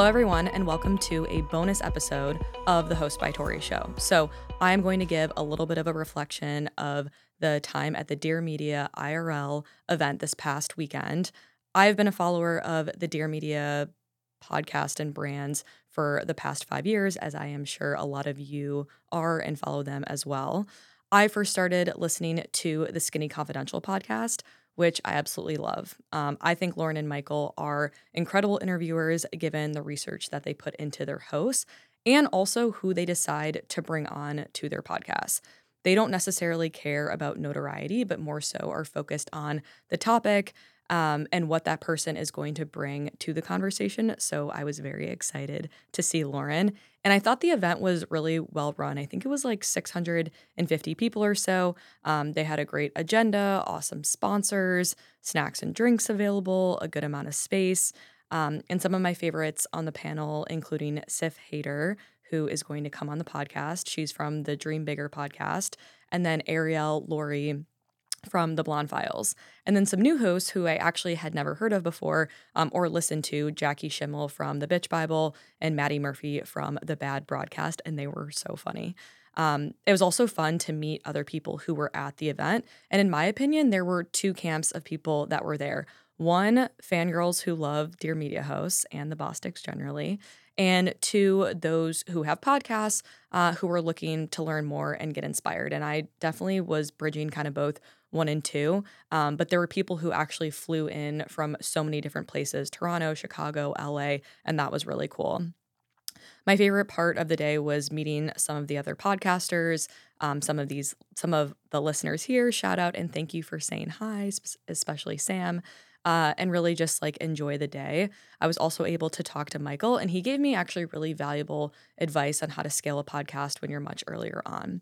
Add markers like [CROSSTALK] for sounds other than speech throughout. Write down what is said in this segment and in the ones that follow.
Hello, everyone, and welcome to a bonus episode of the Host by Tori show. So, I'm going to give a little bit of a reflection of the time at the Dear Media IRL event this past weekend. I've been a follower of the Dear Media podcast and brands for the past five years, as I am sure a lot of you are and follow them as well. I first started listening to the Skinny Confidential podcast which I absolutely love. Um, I think Lauren and Michael are incredible interviewers given the research that they put into their hosts and also who they decide to bring on to their podcast. They don't necessarily care about notoriety, but more so are focused on the topic um, and what that person is going to bring to the conversation. So I was very excited to see Lauren. And I thought the event was really well run. I think it was like 650 people or so. Um, they had a great agenda, awesome sponsors, snacks and drinks available, a good amount of space. Um, and some of my favorites on the panel, including Sif Hader, who is going to come on the podcast. She's from the Dream Bigger podcast. And then Ariel Laurie from the Blonde Files. And then some new hosts who I actually had never heard of before um, or listened to Jackie Schimmel from The Bitch Bible and Maddie Murphy from The Bad Broadcast. And they were so funny. Um, it was also fun to meet other people who were at the event. And in my opinion, there were two camps of people that were there. One, fangirls who love Dear Media hosts and the Bossticks generally, and two, those who have podcasts uh, who are looking to learn more and get inspired. And I definitely was bridging kind of both one and two. Um, but there were people who actually flew in from so many different places Toronto, Chicago, LA, and that was really cool. My favorite part of the day was meeting some of the other podcasters, um, some of these, some of the listeners here. Shout out and thank you for saying hi, especially Sam. Uh, and really just like enjoy the day. I was also able to talk to Michael, and he gave me actually really valuable advice on how to scale a podcast when you're much earlier on.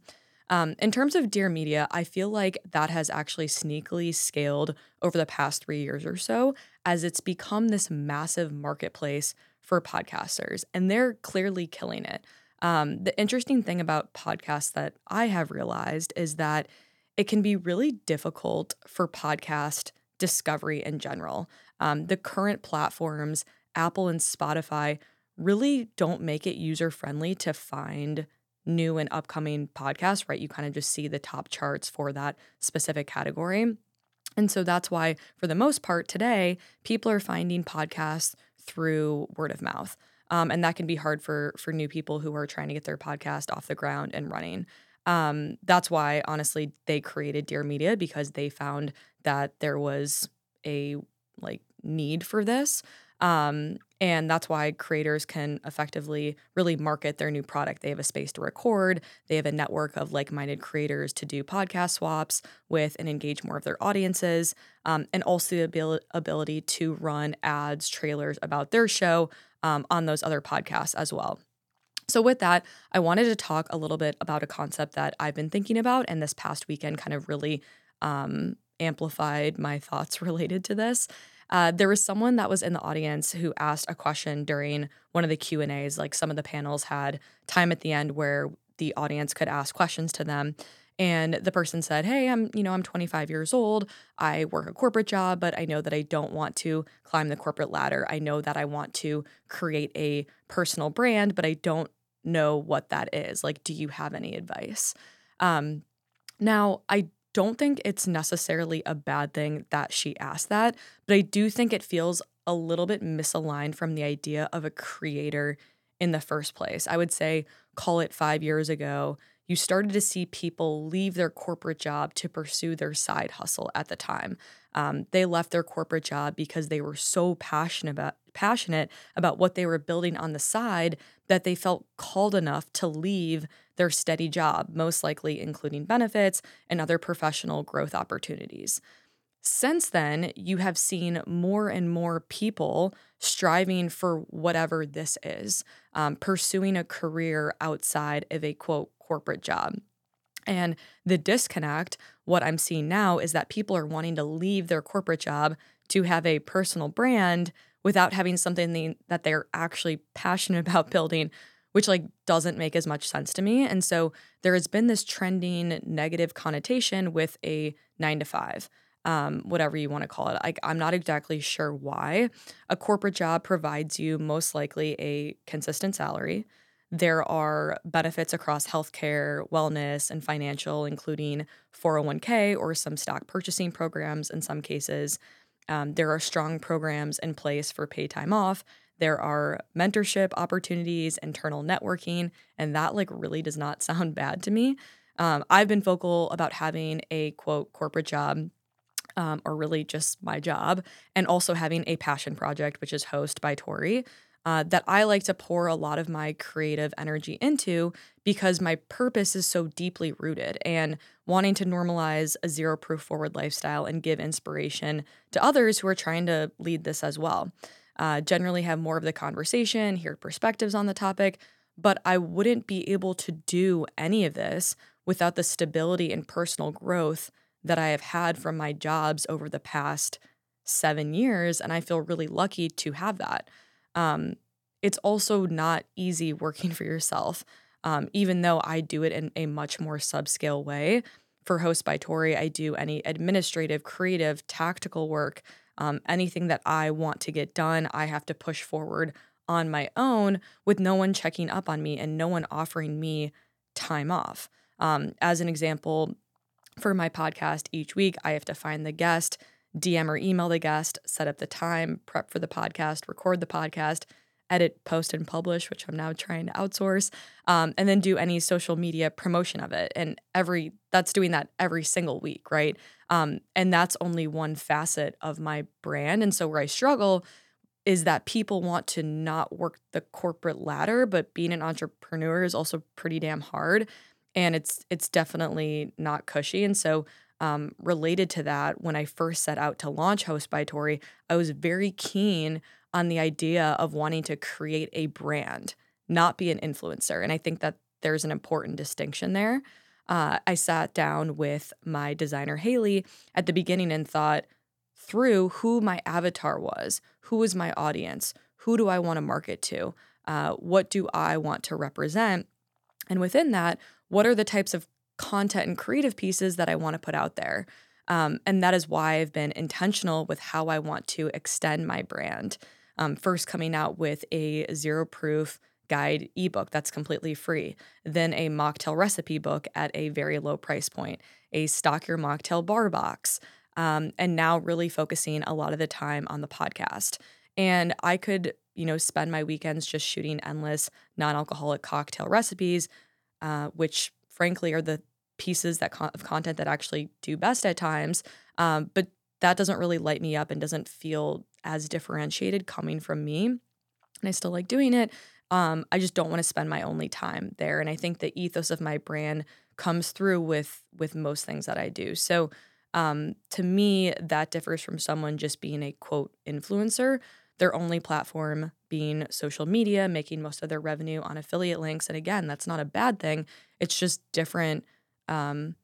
Um, in terms of Dear Media, I feel like that has actually sneakily scaled over the past three years or so as it's become this massive marketplace for podcasters, and they're clearly killing it. Um, the interesting thing about podcasts that I have realized is that it can be really difficult for podcast discovery in general. Um, the current platforms, Apple and Spotify, really don't make it user friendly to find new and upcoming podcasts, right? You kind of just see the top charts for that specific category. And so that's why, for the most part, today, people are finding podcasts through word of mouth. Um, and that can be hard for for new people who are trying to get their podcast off the ground and running. Um, that's why, honestly, they created Dear Media because they found that there was a like need for this. Um, and that's why creators can effectively really market their new product. They have a space to record, they have a network of like minded creators to do podcast swaps with and engage more of their audiences, um, and also the ability to run ads, trailers about their show um, on those other podcasts as well. So, with that, I wanted to talk a little bit about a concept that I've been thinking about, and this past weekend kind of really um, amplified my [LAUGHS] thoughts related to this. Uh, there was someone that was in the audience who asked a question during one of the Q and A's. Like some of the panels had time at the end where the audience could ask questions to them. And the person said, "Hey, I'm, you know, I'm 25 years old. I work a corporate job, but I know that I don't want to climb the corporate ladder. I know that I want to create a personal brand, but I don't know what that is. Like, do you have any advice?" Um, now, I don't think it's necessarily a bad thing that she asked that, but I do think it feels a little bit misaligned from the idea of a creator in the first place. I would say, call it five years ago, you started to see people leave their corporate job to pursue their side hustle at the time. Um, they left their corporate job because they were so passionate about passionate about what they were building on the side that they felt called enough to leave their steady job, most likely including benefits and other professional growth opportunities. Since then, you have seen more and more people striving for whatever this is, um, pursuing a career outside of a quote corporate job. And the disconnect, what I'm seeing now is that people are wanting to leave their corporate job to have a personal brand without having something that they're actually passionate [LAUGHS] about building which like doesn't make as much sense to me and so there has been this trending negative connotation with a 9 to 5 um, whatever you want to call it. I'm not exactly sure why. A corporate job provides you most likely a consistent salary. There are benefits across healthcare, wellness, and financial, including 401k or some stock purchasing programs in some cases. Um, there are strong programs in place for pay time off. There are mentorship opportunities, internal networking, and that like really does not [LAUGHS] sound bad to me. Um, I've been vocal about having a quote corporate job um, or really just my job, and also having a passion project, which is Host by Tori, uh, that I like to pour a lot of my creative energy into because my purpose is so deeply rooted and wanting to normalize a zero proof forward lifestyle and give inspiration to others who are trying to lead this as well. Uh, generally, have more of the conversation, hear perspectives on the topic, but I wouldn't be able to do any of this without the stability and personal growth that I have had from my jobs over the past seven years. And I feel really lucky to have that. Um, it's also not easy working for yourself, um, even though I do it in a much more subscale way. For Host by Tori, I do any administrative, creative, tactical work, um, anything that I want to get done, I have to push forward on my own with no one checking up on me and no one offering me time off. Um, as an example, for my podcast each week, I have to find the guest, DM or email the guest, set up the time, prep for the podcast, record the podcast, edit, post, and publish, which I'm now trying to outsource, um, and then do any social media promotion of it. And every that's doing that every single week, right? Um, and that's only one facet of my brand. And so where I struggle is that people want to not work the corporate ladder, but being an entrepreneur is also pretty damn hard, and it's it's definitely not cushy. And so um, related to that, when I first set out to launch Host by Tori, I was very keen on the idea of wanting to create a brand, not be an influencer. And I think that there's an important distinction there. Uh, I sat down with my designer, Haley, at the beginning and thought through who my avatar was, who was my audience, who do I want to market to, uh, what do I want to represent. And within that, what are the types of content and creative pieces that I want to put out there. Um, and that is why I've been intentional with how I want to extend my brand. Um, first, coming out with a zero proof guide ebook that's completely free, then a mocktail recipe book at a very low price point, a stock your mocktail bar box, um, and now really focusing a lot of the time on the podcast. And I could, you know, spend my weekends just shooting endless non alcoholic cocktail recipes, uh, which frankly are the pieces that con- of content that actually do best at times. Um, but that doesn't really light me up and doesn't feel as differentiated coming from me. And I still like doing it. Um, I just don't want to spend my only time there. And I think the ethos of my brand comes through with with most things that I do. So um, to me, that differs from someone just being a quote influencer, their only platform being social media, making most of their revenue on affiliate links. And again, that's not a bad thing. It's just different um,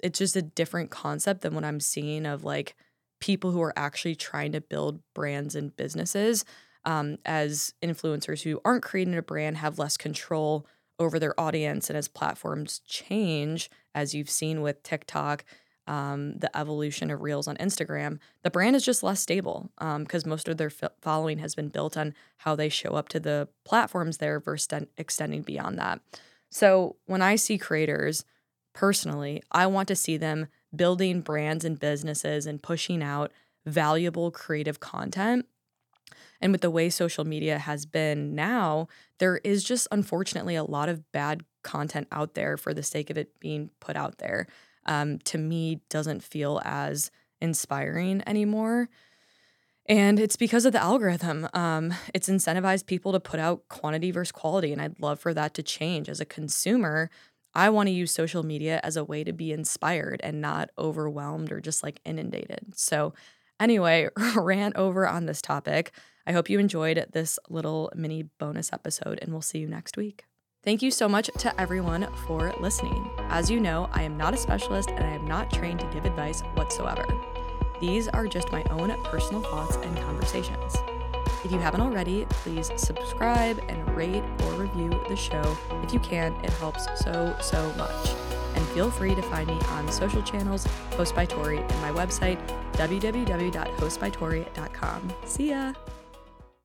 it's just a different concept than what I'm seeing of like people who are actually trying to build brands and businesses. Um, as influencers who aren't creating a brand have less control over their audience, and as platforms change, as you've seen with TikTok, um, the evolution of Reels on Instagram, the brand is just less stable because um, most of their f- following has been built on how they show up to the platforms there versus extending beyond that. So when I see creators personally, I want to see them building brands and businesses and pushing out valuable creative content. And with the way social media has been now, there is just unfortunately a lot of bad content out there for the sake of it being put out there. Um, to me, doesn't feel as inspiring anymore. And it's because of the algorithm. Um, it's incentivized people to put out quantity versus quality. And I'd love for that to change. As a consumer, I want to use social media as a way to be inspired and not overwhelmed or just like inundated. So, anyway, [LAUGHS] rant over on this topic. I hope you enjoyed this little mini bonus episode, and we'll see you next week. Thank you so much to everyone for listening. As you know, I am not a specialist and I am not trained to give advice whatsoever. These are just my own personal thoughts and conversations. If you haven't already, please subscribe and rate or review the show. If you can, it helps so, so much. And feel free to find me on social channels, Host by Tori, and my website, www.hostbytori.com. See ya!